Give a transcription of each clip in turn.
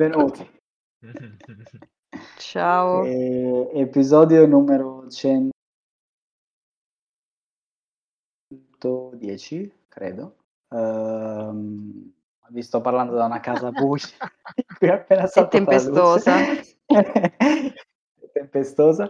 Benvenuti. Ciao. Eh, episodio numero 110, credo. Ehm, vi sto parlando da una casa buia è appena È tempestosa. È tempestosa.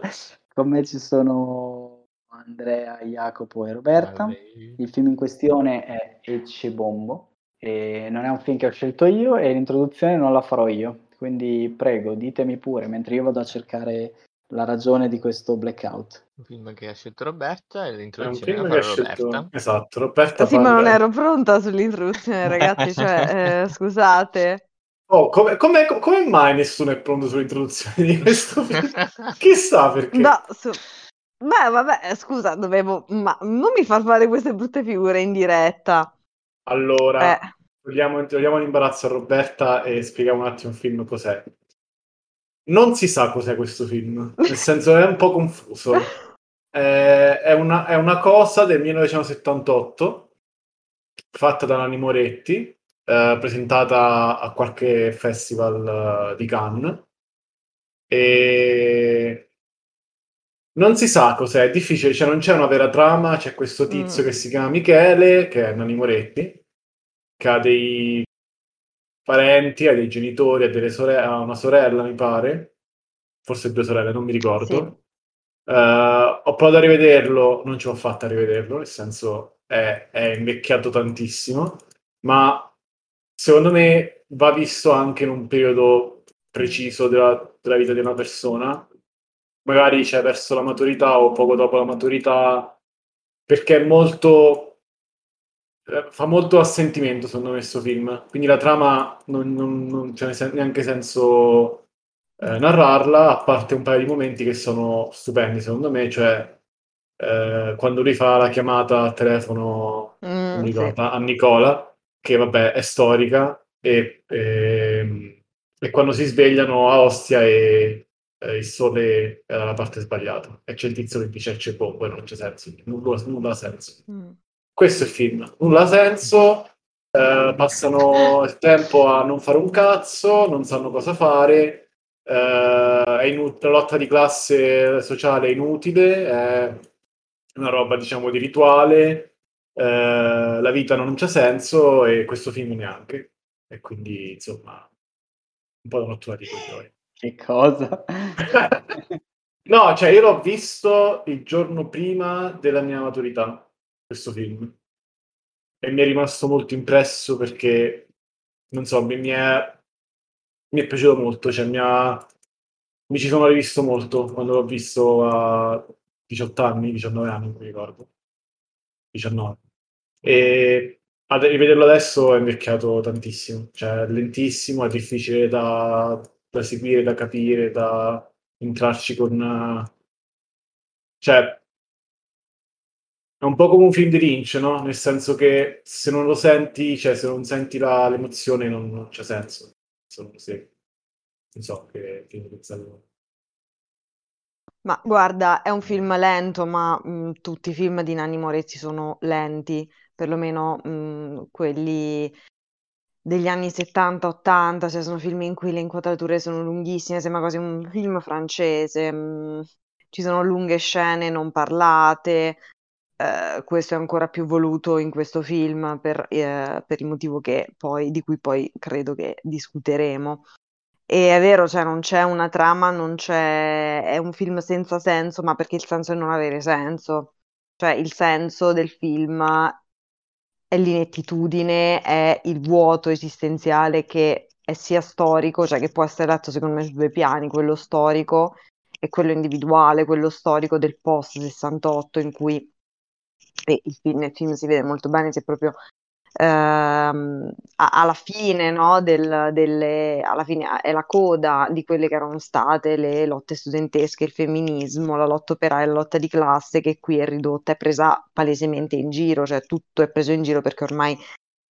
Con me ci sono Andrea, Jacopo e Roberta. Salve. Il film in questione è Ecce Bombo e non è un film che ho scelto io e l'introduzione non la farò io. Quindi prego, ditemi pure mentre io vado a cercare la ragione di questo blackout. Un film che ha scelto Roberta e È un l'introduzione film che ha farà scelto... Roberta. Esatto, Roberta Sì, ma non parla- ero pronta sull'introduzione, ragazzi, cioè, eh, scusate. Oh, come, come- come mai nessuno è pronto sull'introduzione di questo film? Chissà perché. No, su- Beh, vabbè, scusa, dovevo... Ma non mi far fare queste brutte figure in diretta. Allora, Eh, togliamo, togliamo l'imbarazzo a Roberta e spieghiamo un attimo il film cos'è. Non si sa cos'è questo film, nel senso è un po' confuso. Eh, è, una, è una cosa del 1978 fatta da Nanni Moretti, eh, presentata a qualche festival eh, di Cannes. E non si sa cos'è, è difficile, cioè non c'è una vera trama, c'è questo tizio Mm. che si chiama Michele, che è Nanni Moretti, che ha dei parenti, ha dei genitori, ha, delle sore- ha una sorella, mi pare, forse due sorelle, non mi ricordo. Eh, ho provato a rivederlo, non ce l'ho fatta a rivederlo, nel senso è, è invecchiato tantissimo, ma secondo me va visto anche in un periodo preciso della, della vita di una persona, magari c'è verso la maturità o poco dopo la maturità, perché è molto eh, fa molto a sentimento secondo me questo film, quindi la trama non, non- non c'è neanche senso eh, narrarla, a parte un paio di momenti che sono stupendi secondo me, cioè eh, quando lui fa la chiamata al telefono mm, mi sì. ricordo, a Nicola, che vabbè è storica, e, ehm, e quando si svegliano a Ostia e eh, il sole è dalla parte sbagliata e c'è il tizio che dice c'è bombo e non c'è senso, nulla, nulla ha senso. Mm. Questo è il film, nulla ha senso, eh, passano il tempo a non fare un cazzo, non sanno cosa fare, eh, è inu- la lotta di classe sociale è inutile, è una roba diciamo di rituale, eh, la vita non c'ha senso e questo film neanche. E quindi insomma un po' da rottura di coglioni. Che cosa? No, cioè io l'ho visto il giorno prima della mia maturità, questo film. E mi è rimasto molto impresso perché, non so, mi, è, mi è piaciuto molto, cioè mi, ha- mi ci sono rivisto molto quando l'ho visto a 18 anni, 19 anni, non mi ricordo. 19. E ad rivederlo adesso è invecchiato tantissimo, cioè lentissimo, è difficile da, da seguire, da capire, da entrarci con... Cioè, è un po' come un film di Lynch, no? Nel senso che se non lo senti, cioè se non senti la- l'emozione non, non c'è senso. Lo segui. non so che film pensate voi. Ma guarda, è un film lento, ma mh, tutti i film di Nanni Moretti sono lenti, perlomeno mh, quelli degli anni 70-80, cioè sono film in cui le inquadrature sono lunghissime, sembra quasi un film francese, mh, ci sono lunghe scene non parlate, eh, questo è ancora più voluto in questo film per, eh, per il motivo poi, di cui poi credo che discuteremo. E è vero, cioè non c'è una trama, non c'è... è un film senza senso, ma perché il senso è non avere senso. Cioè il senso del film è l'inettitudine, è il vuoto esistenziale che è sia storico, cioè che può essere letto secondo me su due piani, quello storico e quello individuale, quello storico del post 68 in cui e il nel film si vede molto bene, c'è proprio ehm, alla fine, no, del- delle, alla fine è la coda di quelle che erano state le lotte studentesche, il femminismo, la lotta operaia, la lotta di classe, che qui è ridotta, è presa palesemente in giro, cioè tutto è preso in giro perché ormai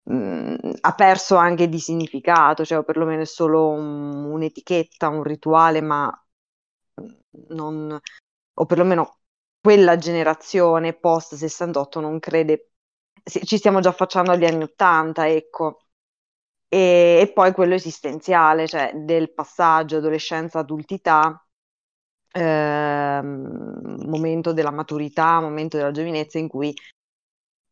mh, ha perso anche di significato, cioè o perlomeno è solo un- un'etichetta, un rituale, ma mh, non, o perlomeno quella generazione post 68 non crede, ci stiamo già affacciando agli anni 80, ecco. e, e poi quello esistenziale, cioè del passaggio adolescenza-adultità, ehm, momento della maturità, momento della giovinezza in cui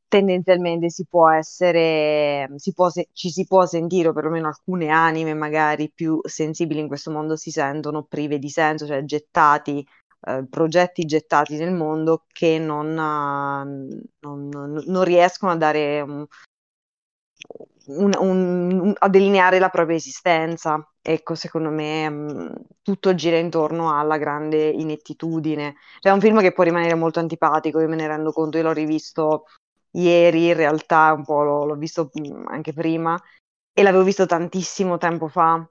tendenzialmente si può essere, si può se- ci si può sentire, o perlomeno alcune anime magari più sensibili in questo mondo si sentono prive di senso, cioè gettati, eh, progetti gettati nel mondo che non, uh, non, non, riescono a dare un, un, un, a delineare la propria esistenza. Ecco, secondo me mh, tutto gira intorno alla grande inettitudine. Cioè, è un film che può rimanere molto antipatico, io me ne rendo conto, io l'ho rivisto ieri, in realtà un po' l'ho, l'ho visto anche prima e l'avevo visto tantissimo tempo fa.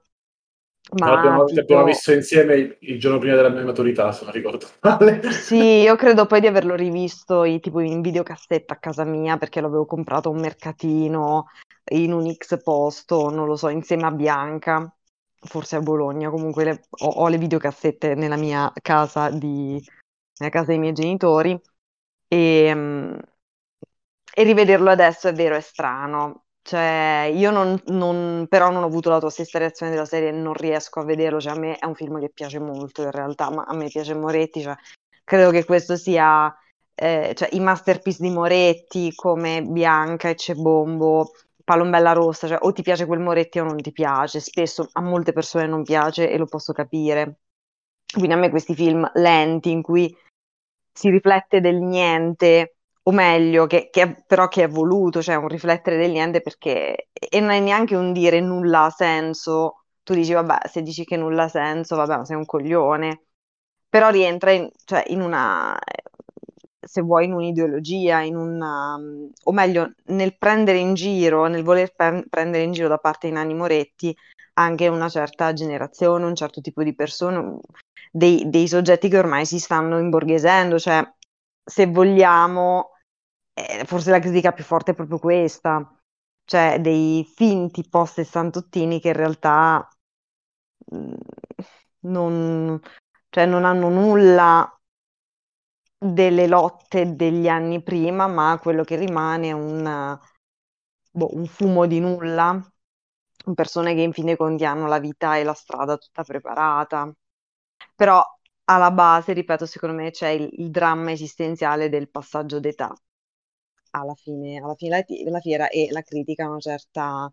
Ma l'abbiamo, tipo... l'abbiamo visto insieme il, il, giorno prima della mia maturità, se non ricordo male. Sì, io credo poi di averlo rivisto tipo in videocassetta a casa mia perché l'avevo comprato a un mercatino in un X posto, non lo so, insieme a Bianca, forse a Bologna. Comunque le, ho, ho, le videocassette nella mia casa, di, nella casa dei miei genitori e, um, e rivederlo adesso è vero, è strano. Cioè, io non, non, però non ho avuto la tua stessa reazione della serie, non riesco a vederlo, cioè a me è un film che piace molto in realtà, ma a me piace Moretti, cioè, credo che questo sia, eh, cioè, i masterpiece di Moretti come Bianca e Cebombo, Palombella Rossa, cioè o ti piace quel Moretti o non ti piace, spesso a molte persone non piace e lo posso capire. Quindi a me questi film lenti in cui si riflette del niente o meglio, che, che, però che è voluto, cioè un riflettere del niente perché, e non è neanche un dire nulla ha senso, tu dici vabbè, se dici che nulla ha senso, vabbè, sei un coglione, però rientra in, cioè, in una, se vuoi, in un'ideologia, in una, o meglio, nel prendere in giro, nel voler pre- prendere in giro da parte di Nanni Moretti anche una certa generazione, un certo tipo di persone, dei, dei soggetti che ormai si stanno imborghesendo, cioè se vogliamo eh, forse la critica più forte è proprio questa, cioè dei finti post sessantottini che in realtà mm, non, cioè non hanno nulla delle lotte degli anni prima, ma quello che rimane è un, boh, un fumo di nulla, persone che in fin dei conti hanno la vita e la strada tutta preparata. Però alla base, ripeto, secondo me c'è il, il dramma esistenziale del passaggio d'età alla fine, alla fine della fiera e la critica a una certa,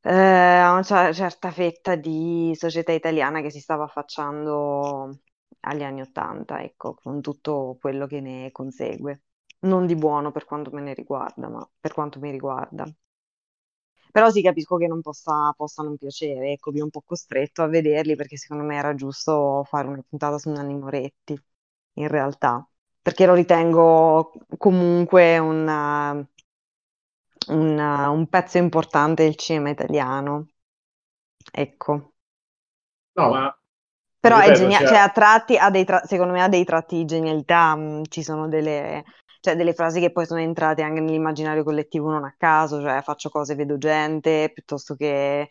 eh, a una certa fetta di società italiana che si stava affacciando agli anni Ottanta, ecco, con tutto quello che ne consegue. Non di buono per quanto me ne riguarda, ma per quanto mi riguarda. Però sì, capisco che non possa, possa non piacere, ecco, vi ho un po' costretto a vederli perché secondo me era giusto fare una puntata su Nanni Moretti, in realtà perché lo ritengo comunque una, una, un pezzo importante del cinema italiano. Ecco. No, ma però ripeto, è geniale, cioè... cioè, a tratti ha dei tra... secondo me ha dei tratti di genialità, mm, ci sono delle, cioè, delle frasi che poi sono entrate anche nell'immaginario collettivo non a caso, cioè faccio cose, vedo gente, piuttosto che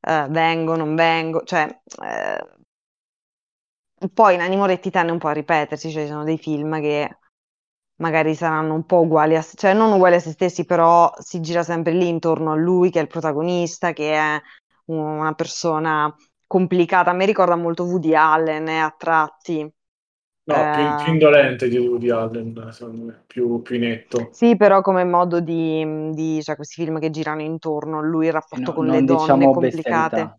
eh, vengo, non vengo, cioè eh, poi Nanni Moretti tende un po' a ripetersi, cioè ci sono dei film che magari saranno un po' uguali a se, cioè non uguali a se stessi, però si gira sempre lì intorno a lui che è il protagonista, che è una persona complicata. A me ricorda molto Woody Allen eh, a tratti. No, eh, più, più, indolente di Woody Allen, secondo me, più, più netto. Sì, però come modo di, di cioè, questi film che girano intorno a lui, il rapporto no, con le donne diciamo complicate. Bestialità.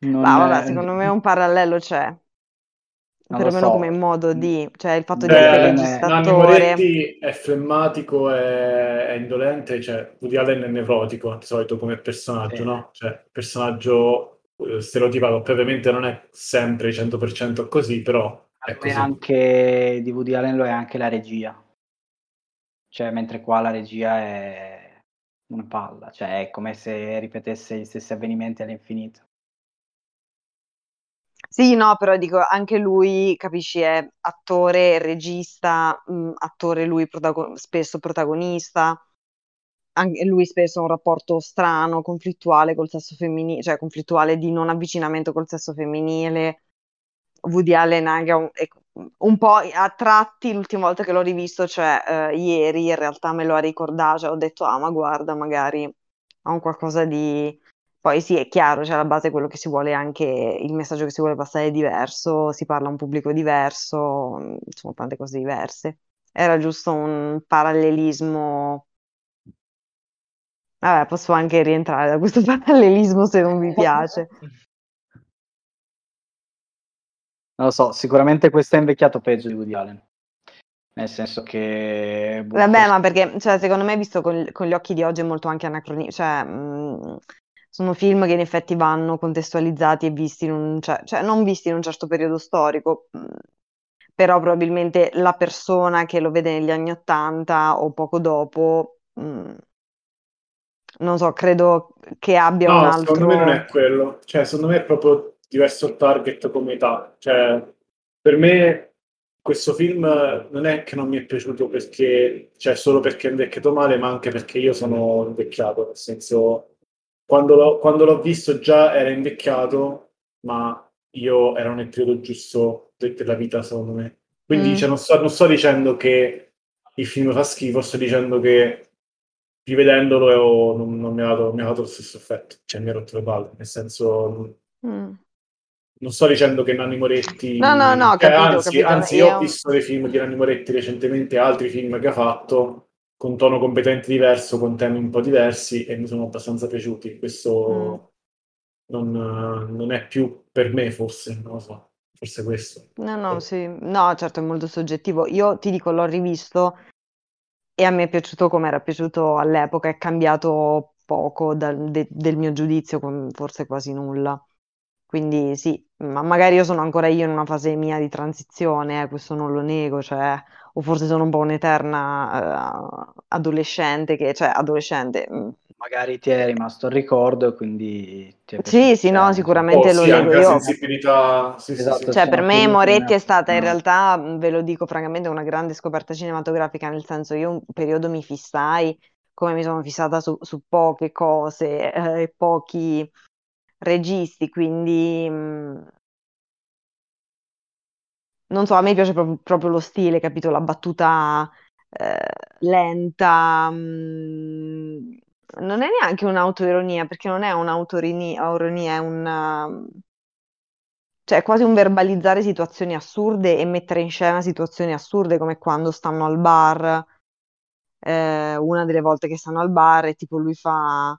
Non, Ma vabbè, secondo me un parallelo c'è. Perlomeno so. come modo di, cioè il fatto Beh, di essere registatore. Moretti è femmatico, è, è, indolente, cioè Woody Allen è nevrotico di solito come personaggio, sì. no? Cioè personaggio eh, stereotipato, ovviamente non è sempre 100% così, però è così. anche di Woody Allen lo è anche la regia. Cioè, mentre qua la regia è una palla, cioè è come se ripetesse gli stessi avvenimenti all'infinito. Sì, no, però dico, anche lui, capisci, è attore, regista, mh, attore lui protago- spesso protagonista, anche lui spesso ha un rapporto strano, conflittuale col sesso femminile, cioè conflittuale di non avvicinamento col sesso femminile. Woody Allen anche un, un po' a tratti, l'ultima volta che l'ho rivisto, cioè eh, ieri, in realtà me lo ha ricordato, cioè, ho detto, ah ma guarda, magari ha un qualcosa di... Poi sì, è chiaro, c'è alla base quello che si vuole anche, il messaggio che si vuole passare è diverso, si parla a un pubblico diverso, insomma, tante cose diverse. Era giusto un parallelismo. Vabbè, posso anche rientrare da questo parallelismo se non vi piace. Non lo so, sicuramente questo è invecchiato peggio di Woody Allen. Nel senso che... boh, Vabbè, forse- ma perché, cioè, secondo me, visto con, con gli occhi di oggi, è molto anche anacronistico. Cioè, mh, sono film che in effetti vanno contestualizzati e visti in un, cioè, cioè, non visti in un certo periodo storico, mh, però probabilmente la persona che lo vede negli anni Ottanta o poco dopo, mh, non so, credo che abbia un No, secondo me non è altro... quello. Cioè, secondo me è proprio diverso il target come età. Cioè, per me questo film non è che non mi è piaciuto perché, cioè, solo perché è invecchiato male, ma anche perché io sono invecchiato. Nel senso, quando l'ho, quando l'ho visto già era invecchiato, ma io ero nel periodo giusto de- della vita, secondo me. Quindi, Mm. cioè, non sto, non sto dicendo che il film fa schifo, sto dicendo che rivedendolo non, non mi ha dato, mi ha dato lo stesso effetto, cioè mi ha rotto le palle, nel senso Mm. non sto dicendo che Nanni Moretti No, no, no, cioè, capito, anzi, capito. anzi Io- ho visto dei film di Nanni Moretti recentemente, altri film che ha fatto con tono competente diverso, con temi un po' diversi e mi sono abbastanza piaciuti. Questo non, non è più per me, forse, non lo so, forse questo. No, no, sì, no, certo, è molto soggettivo. Io ti dico, l'ho rivisto e a me è piaciuto come era piaciuto all'epoca, è cambiato poco dal- de- del mio giudizio, forse quasi nulla. Quindi sì, ma magari io sono ancora io in una fase mia di transizione, eh, questo non lo nego, cioè, o forse sono un po' un'eterna eh, adolescente che, cioè, adolescente. mm. magari ti è rimasto il ricordo e quindi ti è Sì, sì, no, Cioè, sicuramente Oh, lo sì, leggo anche la io. sensibilità, sì, Esatto, sì. Cioè, per me Moretti è stata in no. realtà, mh, ve lo dico francamente, una grande scoperta cinematografica, nel senso io un periodo mi fissai, come mi sono fissata su, su poche cose eh, e pochi registi, quindi mh, non so, a me piace proprio, proprio lo stile, capito? La battuta eh, lenta, mh, non è neanche un'autoironia, perché non è un'autoironia, è un... Cioè, è quasi un verbalizzare situazioni assurde e mettere in scena situazioni assurde, come quando stanno al bar, eh, una delle volte che stanno al bar e tipo lui fa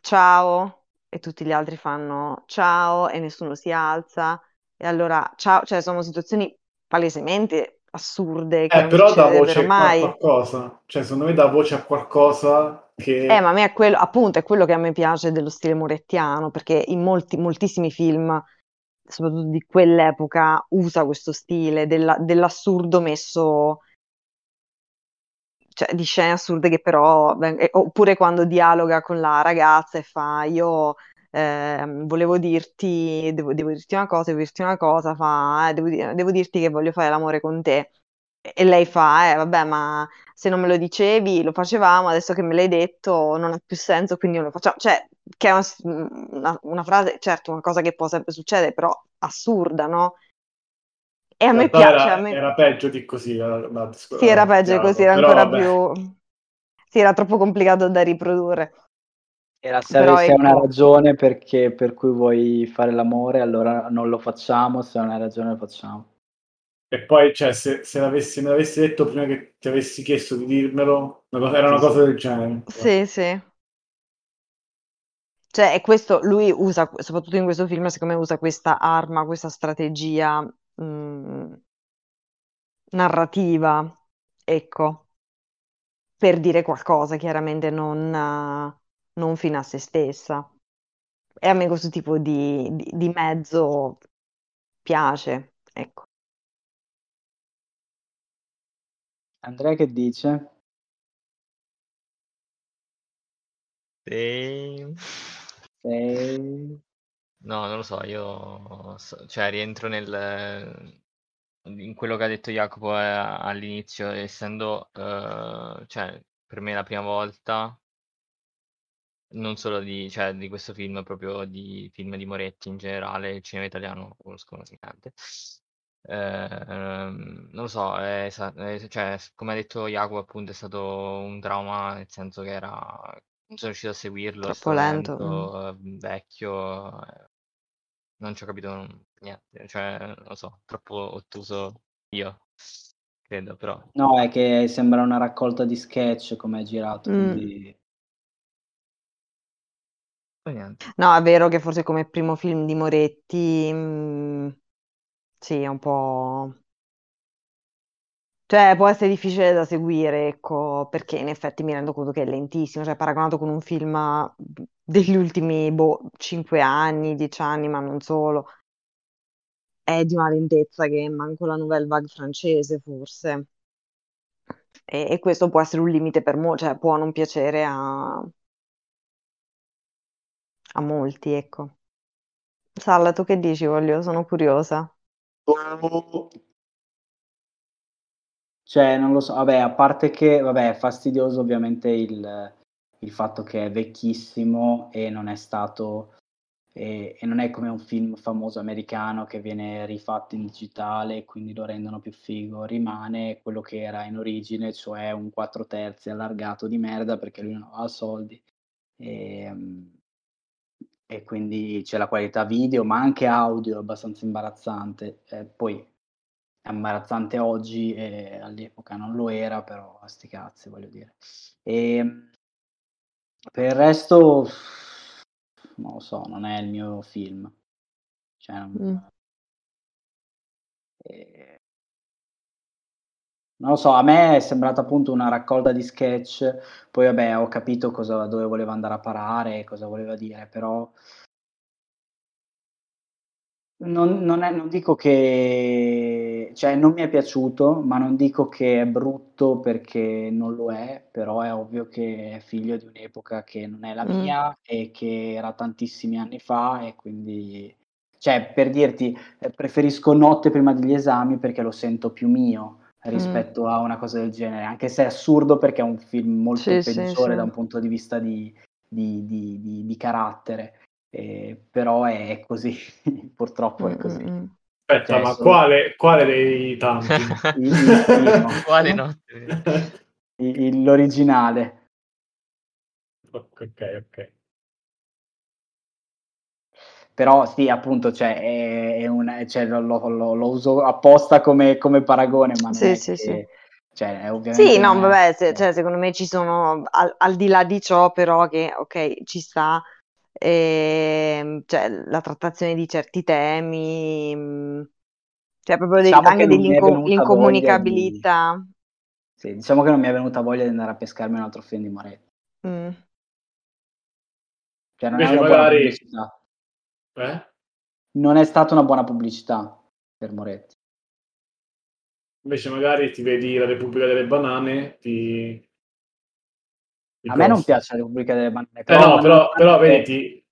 ciao e tutti gli altri fanno ciao e nessuno si alza e allora ciao, cioè sono situazioni palesemente assurde che Eh, però dà voce a mai. qualcosa, cioè secondo me dà voce a qualcosa che... Eh, ma a me è quello, appunto, è quello che a me piace dello stile morettiano, perché in molti, moltissimi film, soprattutto di quell'epoca, usa questo stile della- dell'assurdo messo, cioè di scene assurde che però, eh, oppure quando dialoga con la ragazza e fa, io ehm, volevo dirti, devo, devo dirti una cosa, devo dirti una cosa, fa, "Eh, devo, di- devo dirti che voglio fare l'amore con te. E lei fa, eh, vabbè, ma se non me lo dicevi, lo facevamo, adesso che me l'hai detto non ha più senso, quindi non lo facciamo. Cioè, che è una, una- una frase, certo, una cosa che può sempre succedere, però assurda, no? E a me piace, era, a me... era peggio di così. la- la- Sì, era peggio dialogo, così, era ancora vabbè. più... Sì, era troppo complicato da riprodurre. Era se Però avessi una ecco, ragione perché, per cui vuoi fare l'amore, allora non lo facciamo, se non hai ragione lo facciamo. E poi, cioè, se, se l'avessi, me l'avessi detto prima che ti avessi chiesto di dirmelo, una cosa- era una cosa del genere. sì, sì. Cioè, e questo, lui usa, soprattutto in questo film, secondo me usa questa arma, questa strategia mh, narrativa, ecco, per dire qualcosa, chiaramente non, non fino a se stessa. E a me questo tipo di, di- di mezzo piace, ecco. Andrea che dice? Sì. Sei... No, non lo so, io so- cioè, rientro nel, in quello che ha detto Jacopo eh, all'inizio, essendo eh, cioè, per me la prima volta, non solo di, cioè, di questo film, proprio di film di Moretti in generale, il cinema italiano lo conosco niente. Ehm, non lo so, è è- cioè, come ha detto Jacopo, appunto, è stato un trauma, nel senso che era non sono riuscito a seguirlo, è Troppo lento. lento, è vecchio, eh, non ci ho capito niente, cioè, non lo so, troppo ottuso io, credo, però. No, è che sembra una raccolta di sketch come è girato, Mm. quindi... No, è vero che forse come primo film di Moretti, mm, sì, è un po'... Cioè, può essere difficile da seguire, ecco, perché in effetti mi rendo conto che è lentissimo, cioè paragonato con un film degli ultimi, boh, 5 anni, 10 anni, ma non solo, è di una lentezza che manco la nouvelle vague francese, forse. E, e questo può essere un limite per molti, cioè può non piacere a, a molti, ecco. Salla, tu che dici, voglio? Sono curiosa. Cioè, non lo so, vabbè, a parte che, vabbè, è fastidioso ovviamente il, il fatto che è vecchissimo e non è stato, e, e non è come un film famoso americano che viene rifatto in digitale e quindi lo rendono più figo, rimane quello che era in origine, cioè un 4 terzi allargato di merda perché lui non aveva soldi. E, mm, e quindi c'è la qualità video, ma anche audio abbastanza imbarazzante. Eh, poi è imbarazzante oggi e all'epoca non lo era, però a sti cazzi, voglio dire. E per il resto, non lo so, non è il mio film. Cioè, non, Mm. eh, non lo so, a me è sembrata appunto una raccolta di sketch, poi vabbè ho capito cosa, dove voleva andare a parare, cosa voleva dire, però non, non è- non dico che, cioè non mi è piaciuto, ma non dico che è brutto perché non lo è, però è ovvio che è figlio di un'epoca che non è la Mm. mia e che era tantissimi anni fa e quindi, cioè per dirti, eh, preferisco Notte prima degli esami perché lo sento più mio Mm. rispetto a una cosa del genere, anche se è assurdo perché è un film molto Sì, peggiore sì. da un punto di vista di, di- di- di- di carattere. Eh, però è così, purtroppo è Mm, così. mm, mm. Aspetta, Cioè, ma sono- quale, quale dei tanti? Il- il primo. Quale notte? Il- il- l'originale. ok, ok. Però sì, appunto, cioè, è, è un, cioè, lo, lo- lo- lo uso apposta come, come paragone, ma Sì, è sì, che, sì. cioè, è ovviamente Sì, no, è- vabbè, se- cioè, secondo me ci sono, al, al di là di ciò, però, che, ok, ci sta, ehm, cioè, la trattazione di certi temi, mh, cioè, proprio dei- Diciamo anche che non mi è dell'inco- venuta voglia di- l'incomunicabilità. sì, diciamo che non mi è venuta voglia di andare a pescarmi un altro film di Moretti. Mm. Cioè, non è Invece una buona magari- pubblicità. Eh? Non è stata una buona pubblicità per Moretti. Invece magari ti vedi la Repubblica delle Banane, ti... ti A me non piace la Repubblica delle Banane, Eh no, però, però è- vedi, ti...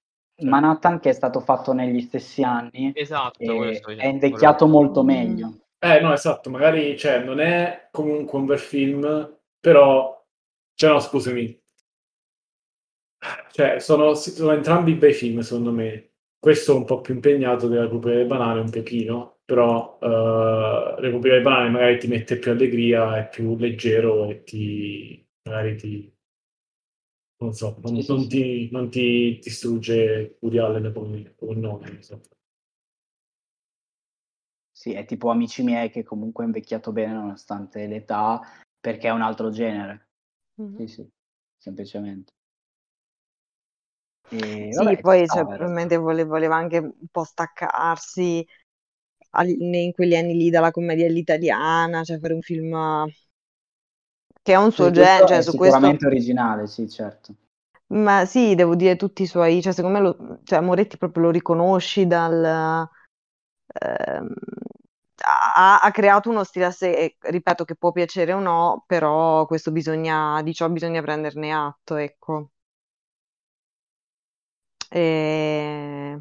Manhattan che è stato fatto negli stessi anni Esatto, e è invecchiato quello- molto meglio. Eh no, esatto, magari cioè, non è comunque un bel film, però... Cioè no, scusami. Cioè, sono, sono entrambi bei film, secondo me. Questo un po' più impegnato della Repubblica delle Banane, un pochino, però eh, Repubblica delle Banane magari ti mette più allegria, è più leggero e ti... magari ti... non so, non, Sì, sì, non sì. ti, non ti distrugge Woody Allen come, come nome, insomma. Sì, è tipo Amici miei che comunque è invecchiato bene nonostante l'età perché è un altro genere. Mhm. Sì, sì, semplicemente. E, Sì, vabbè, poi cioè, probabilmente vole- voleva anche un po' staccarsi al- in quegli anni lì dalla commedia all'italiana, cioè fare un film che è un suo genere, cioè su questo... sicuramente originale, sì, certo. Ma sì, devo dire tutti i suoi, cioè secondo me lo, cioè, Moretti proprio lo riconosci dal... ehm, ha, ha creato uno stile a sé, ripeto che può piacere o no, però questo bisogna, di ciò bisogna prenderne atto, ecco. E,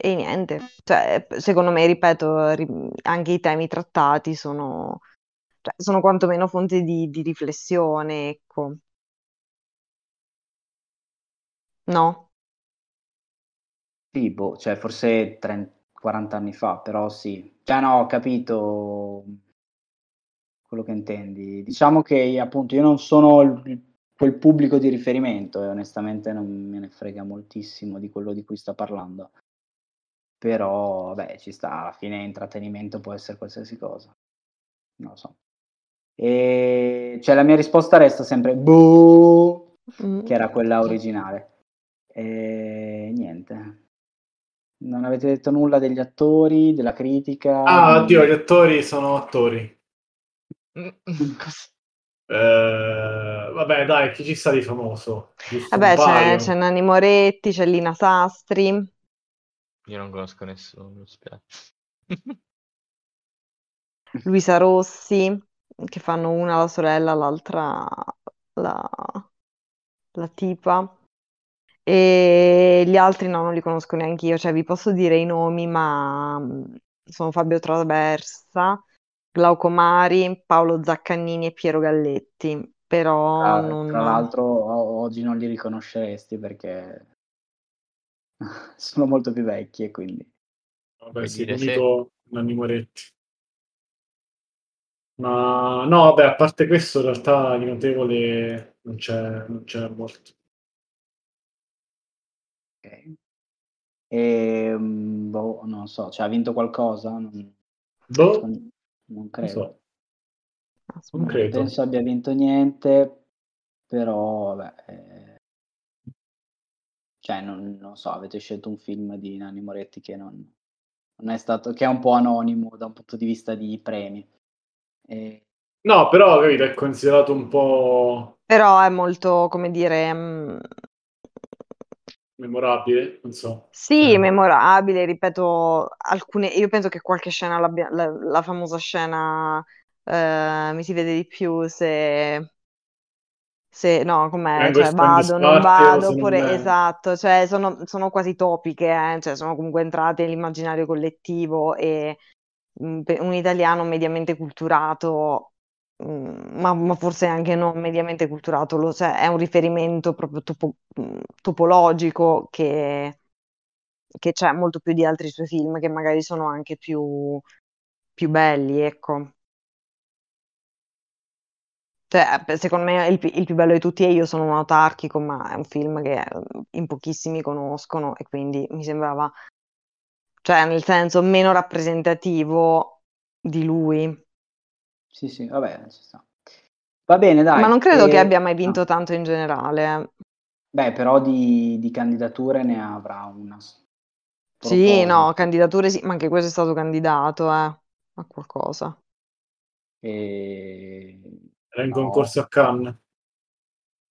e niente, cioè, secondo me, ripeto, ri- anche i temi trattati sono, cioè, sono quantomeno fonte di, di riflessione, ecco. No? Sì, boh, cioè forse 30 40 anni fa, però sì. Cioè no, ho capito quello che intendi. Diciamo che appunto io non sono il quel pubblico di riferimento e onestamente non me ne frega moltissimo di quello di cui sta parlando. Però, beh, ci sta, alla fine intrattenimento può essere qualsiasi cosa. Non lo so. E cioè la mia risposta resta sempre boh, Mm. che era quella originale. E niente. Non avete detto nulla degli attori, della critica? Ah, oddio, gli attori sono attori. Eh, vabbè, dai, chi ci sta di famoso? Giusto Vabbè, c'è, c'è Nanni Moretti, c'è Lina Sastri. Io non conosco nessuno, mi spiace. Luisa Rossi, che fanno una la sorella, l'altra la, la tipa. E gli altri no, non li conosco neanche io, cioè vi posso dire i nomi, ma mm, sono Fabio Traversa, Glauco Mari, Paolo Zaccannini e Piero Galletti, però Tra, non... tra l'altro oggi non li riconosceresti perché sono molto più vecchi e quindi... Vabbè, sì, l'unico Nanni Moretti. Ma no, vabbè, a parte questo, in realtà di notevole non c'è, non c'è molto. ok. E, mm, boh, non so, cioè ha vinto qualcosa? Non, Boh, non- non non credo. so, non credo. Penso abbia vinto niente, però vabbè, eh, cioè non, non so, avete scelto un film di Nanni Moretti che non, non è stato, che è un po' anonimo da un punto di vista di premi. E- No, però, capito, è considerato un po' Però è molto, come dire, mm, memorabile, non so. Sì, Cioè, memorabile, ripeto, alcune, io penso che qualche scena, l'abbia- la, la famosa scena eh, mi si vede di più se, se no, com'è, cioè vado, non vado, non oppure vengo. esatto, cioè sono, sono quasi topiche, eh, cioè sono comunque entrate nell'immaginario collettivo e mm, un italiano mediamente culturato, mm, ma, ma forse anche non mediamente culturato, lo, cioè, è un riferimento proprio topo- mm, topologico che che c'è molto più di altri suoi film che magari sono anche più, più belli, ecco. Cioè, secondo me il, il più bello di tutti è Io sono un autarchico, ma è un film che eh, in pochissimi conoscono e quindi mi sembrava, cioè nel senso, meno rappresentativo di lui. Sì, sì, vabbè, ci sta. Va bene, dai. Ma non credo che e- abbia mai vinto no. tanto in generale. eh. Beh, però di, di candidature ne avrà una. Sì, no, candidature sì, ma anche questo è stato candidato, eh, a qualcosa. E... Era in no, concorso a Cannes.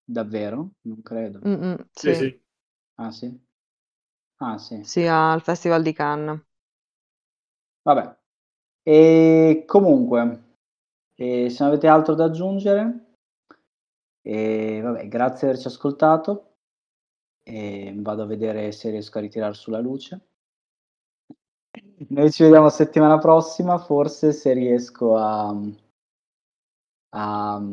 Davvero? Non credo. Sì, sì. sì. Ah, sì? Ah, sì. Sì, al Festival di Cannes. Vabbè. E comunque, e se non avete altro da aggiungere, e vabbè, grazie di averci ascoltato. E vado a vedere se riesco a ritirare sulla luce. Noi ci vediamo settimana prossima, forse se riesco a, a